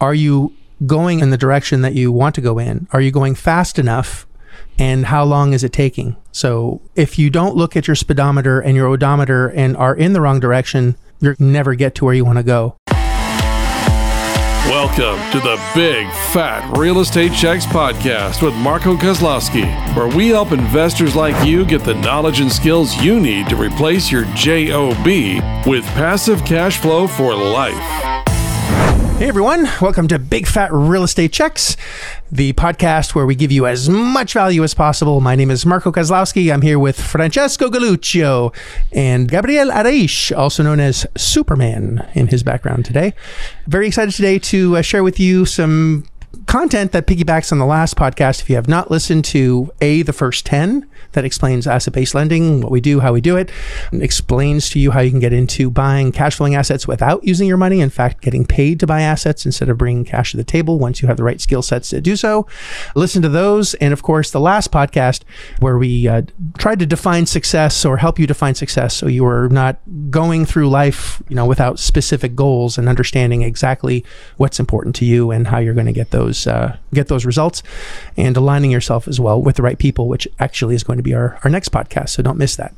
are you going in the direction that you want to go in? Are you going fast enough? And how long is it taking? So if you don't look at your speedometer and your odometer and are in the wrong direction, you'll never get to where you want to go. Welcome to the Big Fat Real Estate Checks podcast with Marco Kozlowski, where we help investors like you get the knowledge and skills you need to replace your JOB with passive cash flow for life. Hey everyone, welcome to Big Fat Real Estate Checks, the podcast where we give you as much value as possible. My name is Marco Kozlowski. I'm here with Francesco Galluccio and Gabriel Araish, also known as Superman in his background today. Very excited today to uh, share with you some content that piggybacks on the last podcast. If you have not listened to A, the first 10, that explains asset based lending, what we do, how we do it, explains to you how you can get into buying cash flowing assets without using your money. In fact, getting paid to buy assets instead of bringing cash to the table once you have the right skill sets to do so. Listen to those. And of course, the last podcast where we uh, tried to define success or help you define success so you are not going through life, you know, without specific goals and understanding exactly what's important to you and how you're going to get those uh, get those results and aligning yourself as well with the right people, which actually is going to be our, our next podcast. So don't miss that.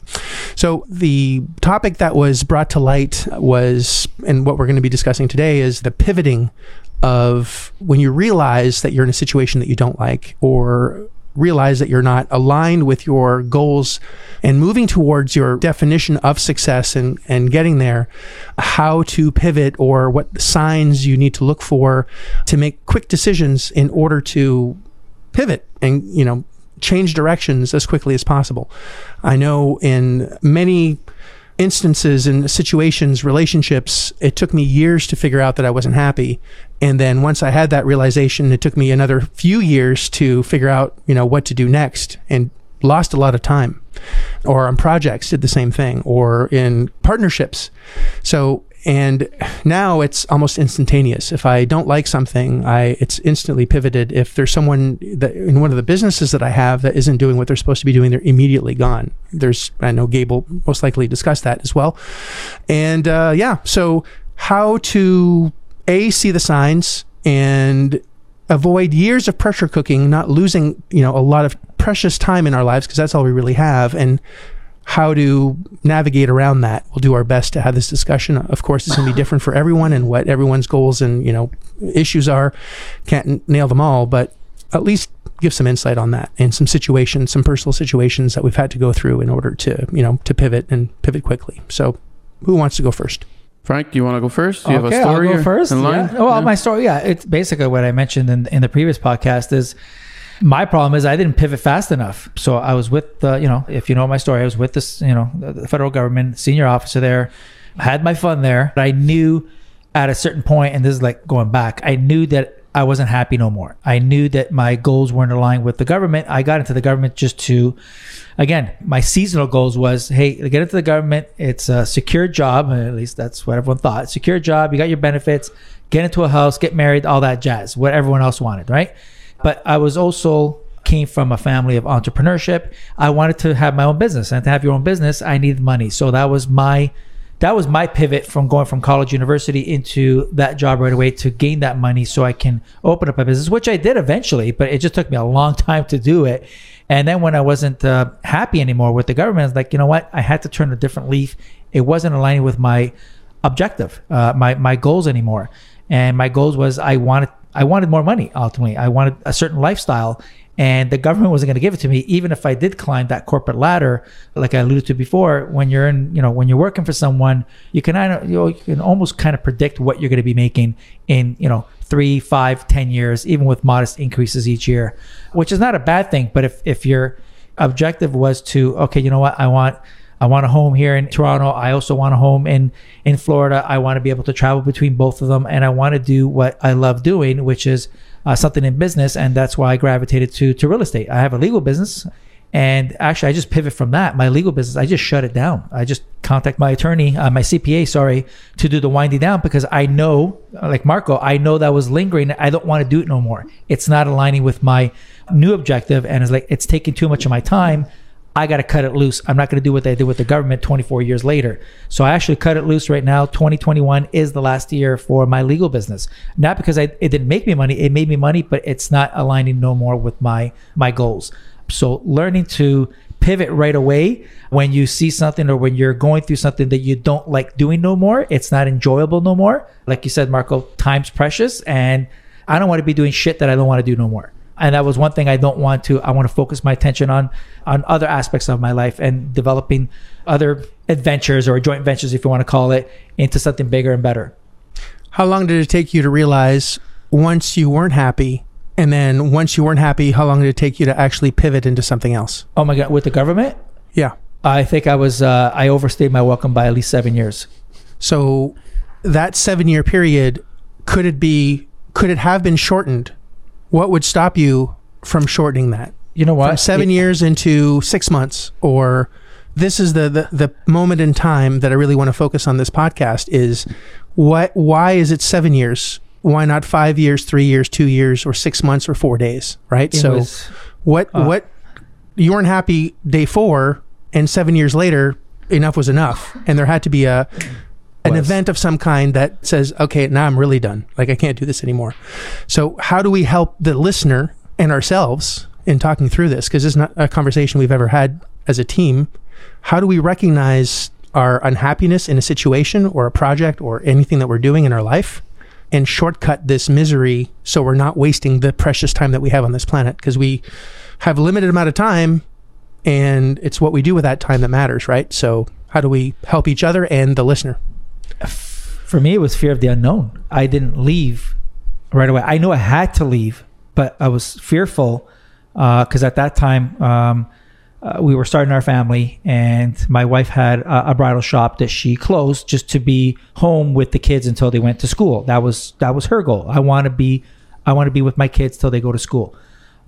So the topic that was brought to light was, and what we're going to be discussing today is the pivoting of when you realize that you're in a situation that you don't like or realize that you're not aligned with your goals and moving towards your definition of success and, and getting there, how to pivot or what signs you need to look for to make quick decisions in order to pivot and, you know, change directions as quickly as possible. I know in many instances and situations, relationships, it took me years to figure out that I wasn't happy. And then once I had that realization, it took me another few years to figure out, you know, what to do next and lost a lot of time. Or on projects did the same thing or in partnerships. So and now it's almost instantaneous. If I don't like something, I it's instantly pivoted. If there's someone that in one of the businesses that I have that isn't doing what they're supposed to be doing, they're immediately gone. There's I know Gabe will most likely discuss that as well, and uh, yeah. So how to a see the signs and avoid years of pressure cooking, not losing you know a lot of precious time in our lives because that's all we really have, and how to navigate around that. We'll do our best to have this discussion. Of course, it's going to be different for everyone and what everyone's goals and you know issues are. Can't n- nail them all, but at least give some insight on that and some situations, some personal situations that we've had to go through in order to you know to pivot and pivot quickly. So, who wants to go first? Frank, do you want to go first? Do you okay, have a story I'll go first. in line? Yeah. Well, Yeah. my story, yeah, it's basically what I mentioned in, in the previous podcast is my problem is I didn't pivot fast enough. So I was with the, you know, if you know my story, I was with this, you know, the federal government senior officer there, had my fun there. But I knew at a certain point, and this is like going back, I knew that I wasn't happy no more. I knew that my goals weren't aligned with the government. I got into the government just to, again, my seasonal goals was, hey, get into the government. It's a secure job. Uh, at least that's what everyone thought. Secure job. You got your benefits. Get into a house. Get married. All that jazz. What everyone else wanted, right? But I was also came from a family of entrepreneurship. I wanted to have my own business, and to have your own business, I needed money. So that was my that was my pivot from going from college university into that job right away to gain that money so I can open up a business, which I did eventually, but it just took me a long time to do it. And then when I wasn't uh, happy anymore with the government, I was like, you know what? I had to turn a different leaf. It wasn't aligning with my objective, uh, my my goals anymore. And my goals was I wanted I wanted more money. Ultimately, I wanted a certain lifestyle, and the government wasn't going to give it to me, even if I did climb that corporate ladder, like I alluded to before. When you're in, you know, when you're working for someone, you can, you know, you can almost kind of predict what you're going to be making in, you know, three, five, ten years, even with modest increases each year, which is not a bad thing. But if if your objective was to, okay, you know what, I want I want a home here in Toronto. I also want a home in in Florida. I want to be able to travel between both of them, and I want to do what I love doing, which is uh, something in business, and that's why I gravitated to to real estate. I have a legal business, and actually, I just pivot from that. My legal business, I just shut it down. I just contact my attorney, uh, my CPA, sorry, to do the winding down because I know, like Marco, I know that was lingering. I don't want to do it no more. It's not aligning with my new objective, and it's like it's taking too much of my time. I got to cut it loose. I'm not going to do what they did with the government 24 years later. So I actually cut it loose right now. 2021 is the last year for my legal business. Not because I, it didn't make me money. It made me money, but it's not aligning no more with my my goals. So learning to pivot right away when you see something or when you're going through something that you don't like doing no more. It's not enjoyable no more. Like you said, Marco, time's precious, and I don't want to be doing shit that I don't want to do no more and that was one thing I don't want to. I want to focus my attention on on other aspects of my life and developing other adventures or joint ventures, if you want to call it, into something bigger and better. How long did it take you to realize once you weren't happy, and then once you weren't happy, how long did it take you to actually pivot into something else? Oh my god, with the government? Yeah, I think I was uh, I overstayed my welcome by at least seven years. So that seven year period could it be could it have been shortened what would stop you from shortening that? You know From what? seven It- years into six months, or this is the, the the moment in time that I really want to focus on this podcast is what why is it seven years? Why not five years, three years, two years, or six months, or four days? Right. so was- what uh, what you weren't happy day four, and seven years later, enough was enough, and there had to be a an Was. event of some kind that says, okay, now I'm really done. Like I can't do this anymore. So how do we help the listener and ourselves in talking through this? Because it's not a conversation we've ever had as a team. How do we recognize our unhappiness in a situation or a project or anything that we're doing in our life? And shortcut this misery so we're not wasting the precious time that we have on this planet because we have a limited amount of time and it's what we do with that time that matters, right? So, how do we help each other and the listener? For me, it was fear of the unknown. I didn't leave right away. I knew I had to leave, but I was fearful because at that time um, uh, we were starting our family, and my wife had a, a bridal shop that she closed just to be home with the kids until they went to school. That was that was her goal. I want to be I want to be with my kids till they go to school.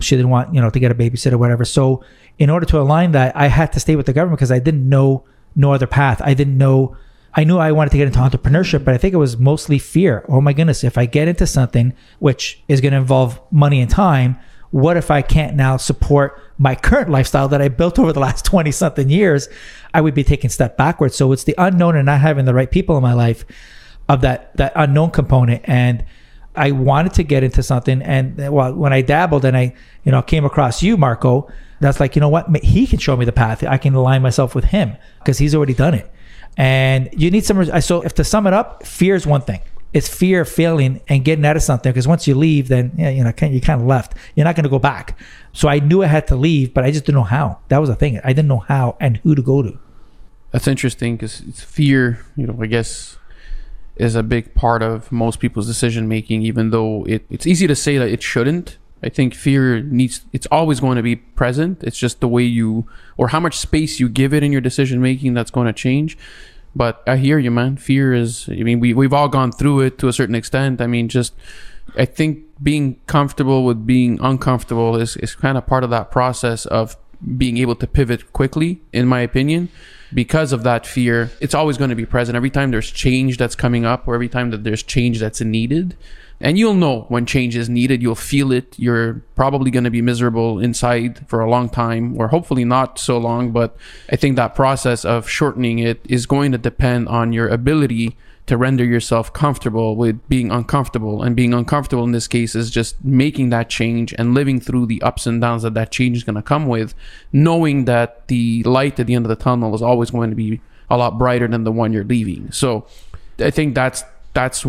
She didn't want you know to get a babysitter or whatever. So in order to align that, I had to stay with the government because I didn't know no other path. I didn't know. I knew I wanted to get into entrepreneurship, but I think it was mostly fear. Oh my goodness, if I get into something which is going to involve money and time, what if I can't now support my current lifestyle that I built over the last 20 something years? I would be taking a step backwards. So it's the unknown and not having the right people in my life of that, that unknown component. And I wanted to get into something. And well, when I dabbled and I, you know, came across you, Marco, that's like, you know what? He can show me the path. I can align myself with him because he's already done it. And you need some. So, if to sum it up, fear is one thing. It's fear of failing and getting out of something. Because once you leave, then yeah, you know you kind of left. You're not going to go back. So I knew I had to leave, but I just didn't know how. That was the thing. I didn't know how and who to go to. That's interesting because it's fear, you know, I guess is a big part of most people's decision making, even though it, it's easy to say that it shouldn't. I think fear needs, it's always going to be present. It's just the way you, or how much space you give it in your decision making that's going to change. But I hear you, man. Fear is, I mean, we, we've all gone through it to a certain extent. I mean, just, I think being comfortable with being uncomfortable is, is kind of part of that process of being able to pivot quickly, in my opinion because of that fear, it's always going to be present. Every time there's change that's coming up, or every time that there's change that's needed, and you'll know when change is needed, you'll feel it. You're probably going to be miserable inside for a long time, or hopefully not so long. But I think that process of shortening it is going to depend on your ability to render yourself comfortable with being uncomfortable. And being uncomfortable in this case is just making that change and living through the ups and downs that that change is going to come with, knowing that the light at the end of the tunnel is always going to be a lot brighter than the one you're leaving. So I think that's that's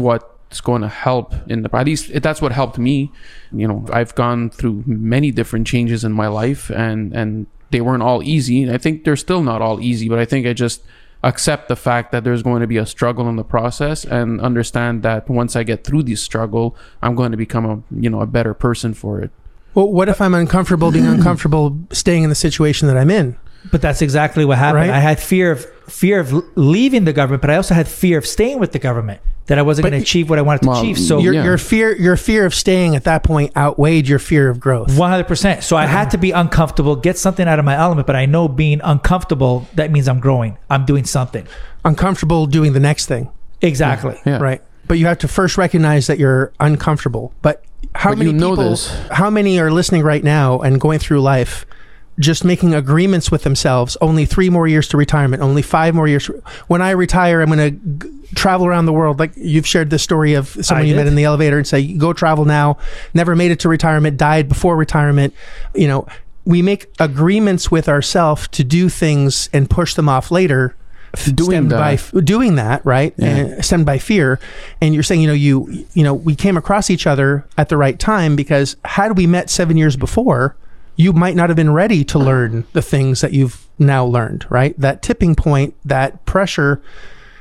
what's going to help in the at least that's what helped me. You know, I've gone through many different changes in my life and and they weren't all easy. I think they're still not all easy, but I think I just accept the fact that there's going to be a struggle in the process and understand that once I get through this struggle, I'm going to become a you know a better person for it. Well, what if I'm uncomfortable being uncomfortable staying in the situation that I'm in? But that's exactly what happened. Right. I had fear of fear of leaving the government, but I also had fear of staying with the government that I wasn't going to achieve what I wanted to Well, achieve. So Your, Yeah. your fear, your fear of staying at that point outweighed your fear of growth. One hundred percent. So I had to be uncomfortable, get something out of my element. But I know being uncomfortable that means I'm growing. I'm doing something. Uncomfortable doing the next thing, Exactly. Yeah. right? But you have to first recognize that you're uncomfortable. But how But many you know people? this. How many are listening right now and going through life just making agreements with themselves only three more years to retirement only five more years. When i retire i'm going to g- travel around the world. Like you've shared this story of someone I you met in the elevator and say go travel now. Never made it to retirement died before retirement. You know we make agreements with ourselves to do things and push them off later Doing that. by f- doing that right? Yeah. and stemmed by fear. And you're saying you know you you know we came across each other at the right time because had we met seven years before you might not have been ready to learn the things that you've now learned right? That tipping point that pressure.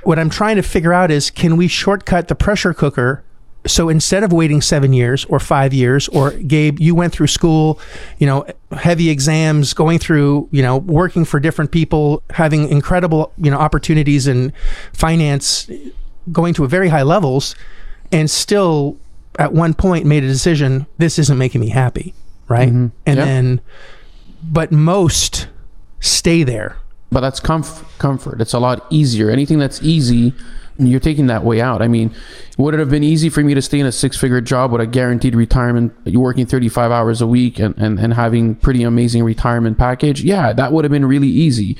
What i'm trying to figure out is can we shortcut the pressure cooker? So instead of waiting seven years or five years or gabe you went through school you know heavy exams going through you know working for different people having incredible you know opportunities in finance going to very high levels and still at one point made a decision this isn't making me happy right mm-hmm. and Yep. then but most stay there but that's comf- comfort. It's a lot easier. Anything that's easy, you're taking that way out. I mean, would it have been easy for me to stay in a six figure job with a guaranteed retirement, you're working 35 hours a week and, and, and having pretty amazing retirement package? Yeah, that would have been really easy.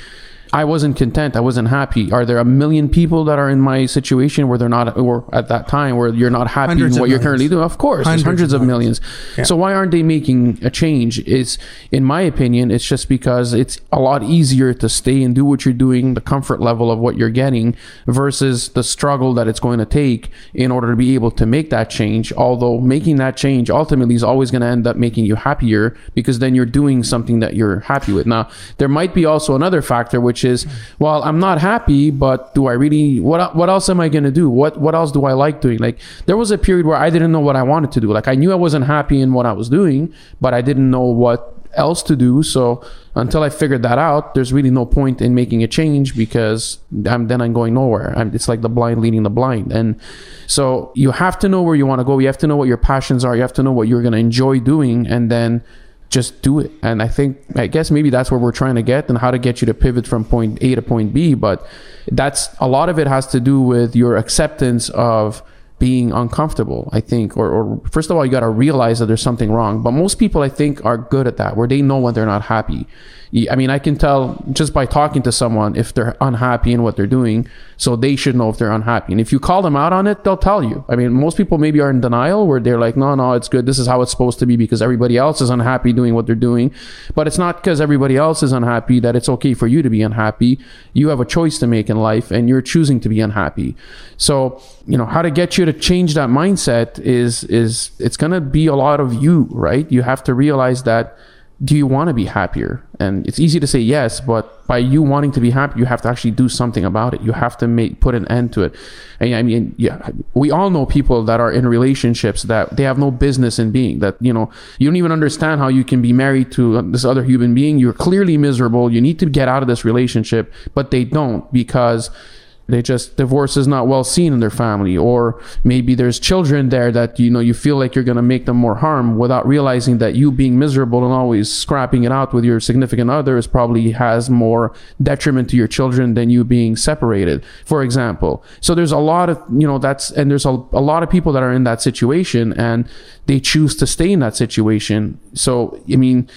I wasn't content. I wasn't happy. Are there a million people that are in my situation where they're not, or at that time where you're not happy Hundreds in what you're millions. currently doing? Of course, Hundreds hundreds of of millions. Yeah. So why aren't they making a change? Is in my opinion, it's just because it's a lot easier to stay and do what you're doing, the comfort level of what you're getting, versus the struggle that it's going to take in order to be able to make that change. Although making that change ultimately is always going to end up making you happier because then you're doing something that you're happy with. Now, there might be also another factor, which is, well, I'm not happy, but do I really? What what else am I to do? What what else do I like doing? Like there was a period where I didn't know what I wanted to do. Like I knew I wasn't happy in what I was doing, but I didn't know what else to do. So until I figured that out, there's really no point in making a change because I'm then I'm going nowhere. I'm, it's like the blind leading the blind. And so you have to know where you want to go. You have to know what your passions are. You have to know what you're going to enjoy doing, and then just do it. And I think, I guess maybe that's where we're trying to get and how to get you to pivot from point A to point B. But that's a lot of it has to do with your acceptance of being uncomfortable, I think. Or, or first of all, you got to realize that there's something wrong. But most people, I think, are good at that, where they know when they're not happy. I mean, I can tell just by talking to someone if they're unhappy in what they're doing. So they should know if they're unhappy. And if you call them out on it, they'll tell you. I mean, most people maybe are in denial where they're like, no, no, it's good. This is how it's supposed to be because everybody else is unhappy doing what they're doing. But it's not because everybody else is unhappy that it's okay for you to be unhappy. You have a choice to make in life and you're choosing to be unhappy. So, you know, how to get you to change that mindset is, is it's going to be a lot of you, right? You have to realize that do you want to be happier? And it's easy to say yes, but by you wanting to be happy, you have to actually do something about it. You have to make put an end to it. And I mean, yeah, we all know people that are in relationships that they have no business in being. That you know, you don't even understand how you can be married to uh, this other human being. You're clearly miserable. You need to get out of this relationship, but they don't because they just divorce is not well seen in their family or maybe there's children there that you know you feel like you're going to make them more harm without realizing that you being miserable and always scrapping it out with your significant other is probably has more detriment to your children than you being separated for example. So there's a lot of you know that's and there's a, a lot of people that are in that situation and they choose to stay in that situation. So i mean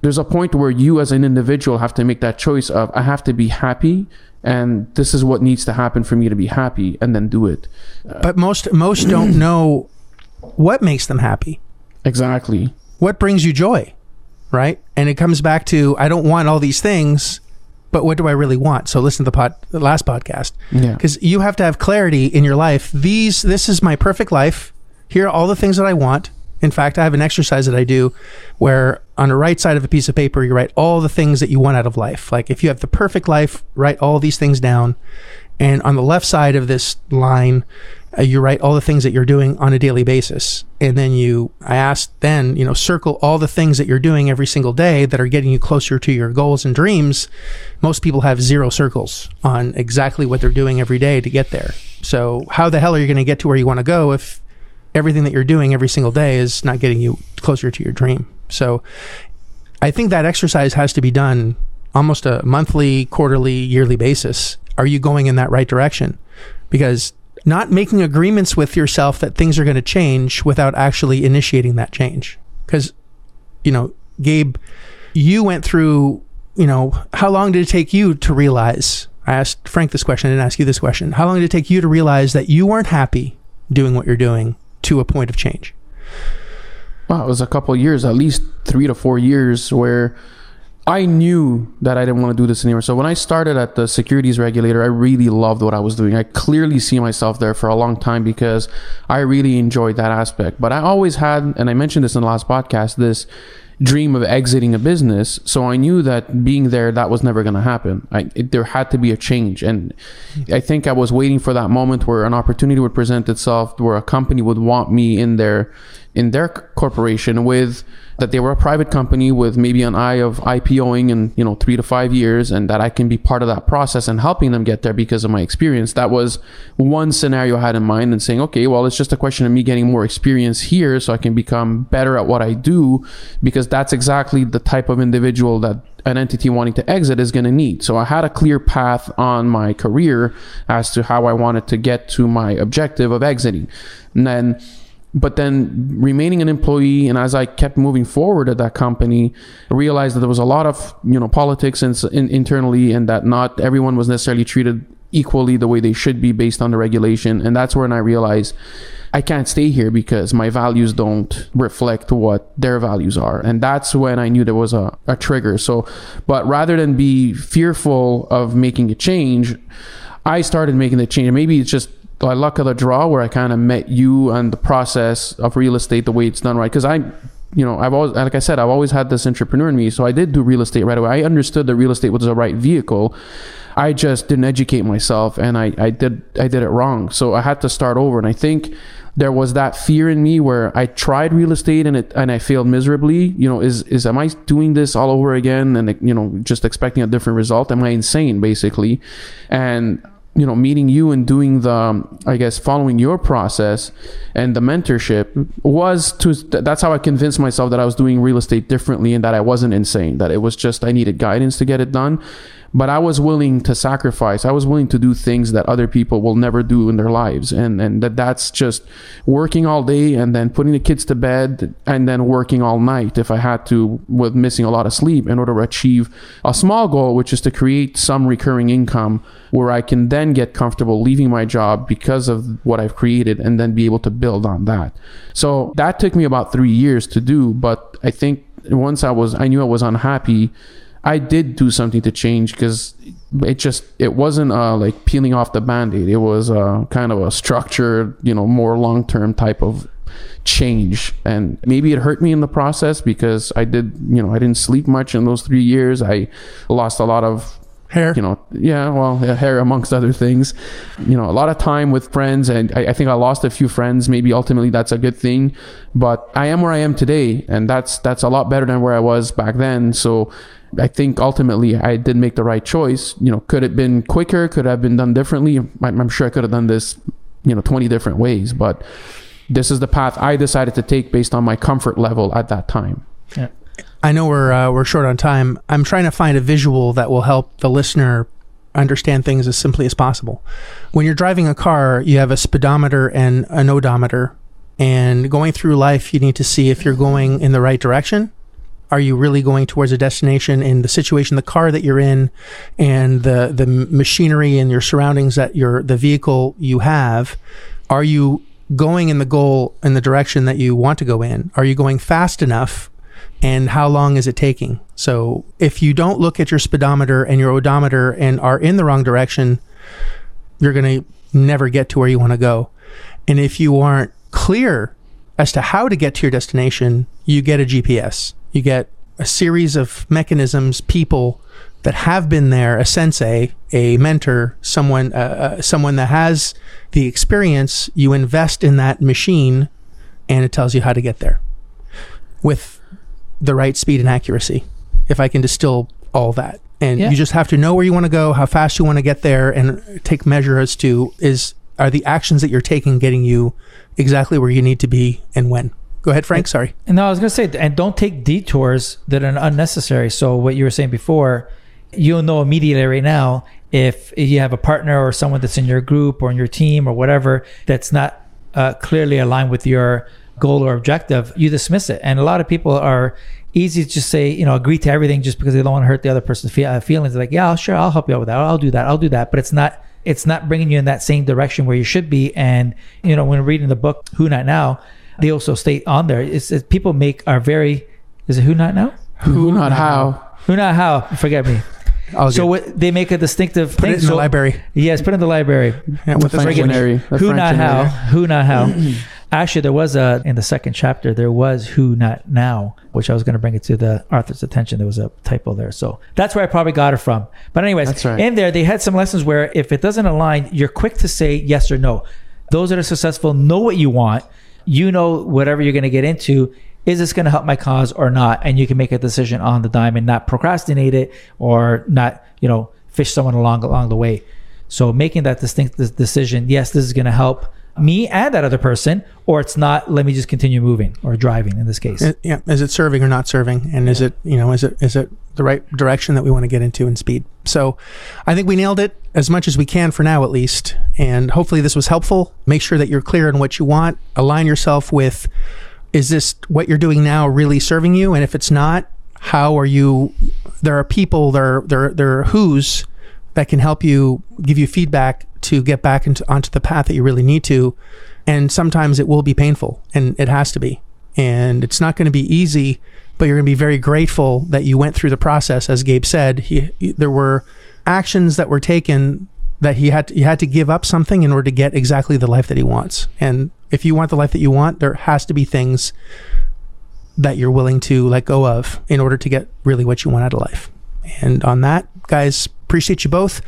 there's a point where you as an individual have to make that choice of i have to be happy and this is what needs to happen for me to be happy and then do it. Uh, but most most don't know what makes them happy. Exactly. What brings you joy right? And it comes back to i don't want all these things but what do i really want? So listen to the pod the last podcast. Yeah. Because you have to have clarity in your life. These this is my perfect life. Here are all the things that i want in fact i have an exercise that i do where on the right side of a piece of paper you write all the things that you want out of life. Like if you have the perfect life write all these things down. And on the left side of this line uh, you write all the things that you're doing on a daily basis. And then you i asked then you know circle all the things that you're doing every single day that are getting you closer to your goals and dreams. Most people have zero circles on exactly what they're doing every day to get there. So how the hell are you going to get to where you want to go if everything that you're doing every single day is not getting you closer to your dream so i think that exercise has to be done almost a monthly quarterly yearly basis are you going in that right direction because not making agreements with yourself that things are going to change without actually initiating that change because you know gabe you went through, you know, how long did it take you to realize? I asked Frank this question, I didn't ask you this question. How long did it take you to realize that you weren't happy doing what you're doing to a point of change? Well, it was a couple years, at least three to four years, where I knew that I didn't want to do this anymore. So when I started at the securities regulator, I really loved what I was doing. I clearly see myself there for a long time because I really enjoyed that aspect. But I always had, and I mentioned this in the last podcast, this dream of exiting a business. So I knew that being there, that was never going to happen. I, it, there had to be a change. And I think I was waiting for that moment where an opportunity would present itself, where a company would want me in their, in their corporation with that they were a private company with maybe an eye of IPOing in, you know, three to five years and that I can be part of that process and helping them get there because of my experience. That was one scenario I had in mind and saying, okay, well, it's just a question of me getting more experience here so I can become better at what I do because that's exactly the type of individual that an entity wanting to exit is going to need. So I had a clear path on my career as to how I wanted to get to my objective of exiting. And then but then remaining an employee and as i kept moving forward at that company i realized that there was a lot of you know politics in, in, internally and that not everyone was necessarily treated equally the way they should be based on the regulation. And that's when i realized i can't stay here because my values don't reflect what their values are. And that's when i knew there was a, a trigger. So but rather than be fearful of making a change i started making the change. Maybe it's just by luck of the draw where I kind of met you and the process of real estate the way it's done right because I you know I've always like I said I've always had this entrepreneur in me so I did do real estate right away I understood that real estate was the right vehicle I just didn't educate myself and I, I did I did it wrong so I had to start over and I think there was that fear in me where I tried real estate and it and I failed miserably. You know, is is am I doing this all over again and you know just expecting a different result? Am I insane basically? And you know meeting you and doing the i guess following your process and the mentorship was to that's how i convinced myself that i was doing real estate differently and that i wasn't insane that it was just i needed guidance to get it done but I was willing to sacrifice. I was willing to do things that other people will never do in their lives, and and that that's just working all day and then putting the kids to bed and then working all night if I had to, with missing a lot of sleep in order to achieve a small goal, which is to create some recurring income where I can then get comfortable leaving my job because of what I've created and then be able to build on that. So that took me about three years to do, but I think once I was, I knew I was unhappy I did do something to change because it just it wasn't uh, like peeling off the band-aid. It was uh, kind of a structured you know more long-term type of change. And maybe it hurt me in the process because i did you know i didn't sleep much in those three years. I lost a lot of hair you know yeah well hair amongst other things you know a lot of time with friends and I, I, think i lost a few friends maybe ultimately that's a good thing but i am where i am today and that's that's a lot better than where i was back then so I think ultimately I did make the right choice. You know, could it been quicker? Could have been done differently? I'm sure I could have done this, you know, 20 different ways, but this is the path I decided to take based on my comfort level at that time. Yeah. I know we're uh, we're short on time. I'm trying to find a visual that will help the listener understand things as simply as possible. When you're driving a car, you have a speedometer and an odometer, and going through life, you need to see if you're going in the right direction are you really going towards a destination in the situation the car that you're in and the the machinery and your surroundings that your the vehicle you have are you going in the goal in the direction that you want to go in are you going fast enough and how long is it taking? So if you don't look at your speedometer and your odometer and are in the wrong direction you're going to never get to where you want to go. And if you aren't clear as to how to get to your destination you get a gps you get a series of mechanisms, people that have been there, a sensei, a mentor, someone, uh, uh, someone that has the experience. You invest in that machine, and it tells you how to get there. With the right speed and accuracy. If I can distill all that, and yeah. you just have to know where you want to go, how fast you want to get there, and take measure as to is are the actions that you're taking getting you exactly where you need to be and when. Go ahead, Frank. Sorry. No, I was going to say, and don't take detours that are unnecessary. So what you were saying before, you'll know immediately right now if you have a partner or someone that's in your group or in your team or whatever that's not uh, clearly aligned with your goal or objective, you dismiss it. And a lot of people are easy to just say, you know, agree to everything just because they don't want to hurt the other person's uh, feelings. They're like, yeah, sure, I'll help you out with that. I'll do that. I'll do that. But it's not it's not bringing you in that same direction where you should be. And you know, when reading the book Who Not Now, they also state on there it's, it's people make are very is it Who Not Now? Who, not how. Who Not How? Forget me. All So what, they make a distinctive Put thing. it in the library. Yes, put it in the library. Yeah, with the French friggin- dictionary. The Who French not how? Who not how? Actually, there was a in the second chapter. There was who not now, which I was going to bring it to the author's attention. There was a typo there, so that's where I probably got it from. But anyways, right. in there they had some lessons where if it doesn't align, you're quick to say yes or no. Those that are successful know what you want. You know whatever you're going to get into. Is this going to help my cause or not? And you can make a decision on the dime and not procrastinate it or not, you know, fish someone along along the way. So making that distinct decision, yes, this is going to help me and that other person, or it's not. Let me just continue moving or driving in this case. Uh, yeah is it serving or not serving? And is it you know is it is it the right direction that we want to get into in speed? So i think we nailed it as much as we can for now at least. And hopefully this was helpful. Make sure that you're clear on what you want. Align yourself with is this what you're doing now really serving you? And if it's not how are you there are people there are, there, there are who's that can help you give you feedback to get back into onto the path that you really need to. And sometimes it will be painful and it has to be. And it's not going to be easy but you're going to be very grateful that you went through the process. As gabe said he, he- there were actions that were taken that he had to, he had to give up something in order to get exactly the life that he wants. And if you want the life that you want there has to be things that you're willing to let go of in order to get really what you want out of life. And on that guys appreciate you both.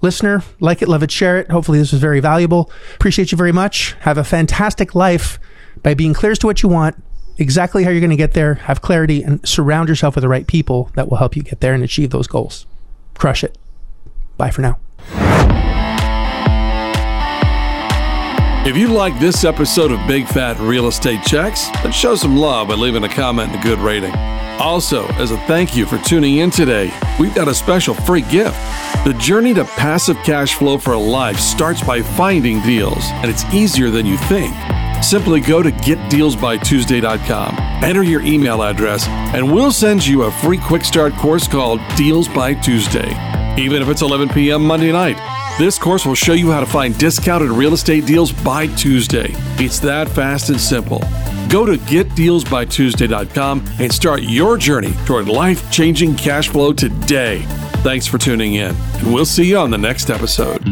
Listener like it love it share it. Hopefully this was very valuable. Appreciate you very much. Have a fantastic life by being clear as to what you want exactly how you're going to get there. Have clarity and surround yourself with the right people that will help you get there and achieve those goals. Crush it. Bye for now. If you like this episode of Big Fat Real Estate Checks, then show some love by leaving a comment and a good rating. Also, as a thank you for tuning in today, we've got a special free gift. The journey to passive cash flow for life starts by finding deals, and it's easier than you think. Simply go to getdealsbytuesday.com, enter your email address, and we'll send you a free quick start course called Deals by Tuesday. Even if it's 11 p.m. Monday night, this course will show you how to find discounted real estate deals by Tuesday. It's that fast and simple. Go to getdealsbytuesday.com and start your journey toward life changing cash flow today. Thanks for tuning in, and we'll see you on the next episode.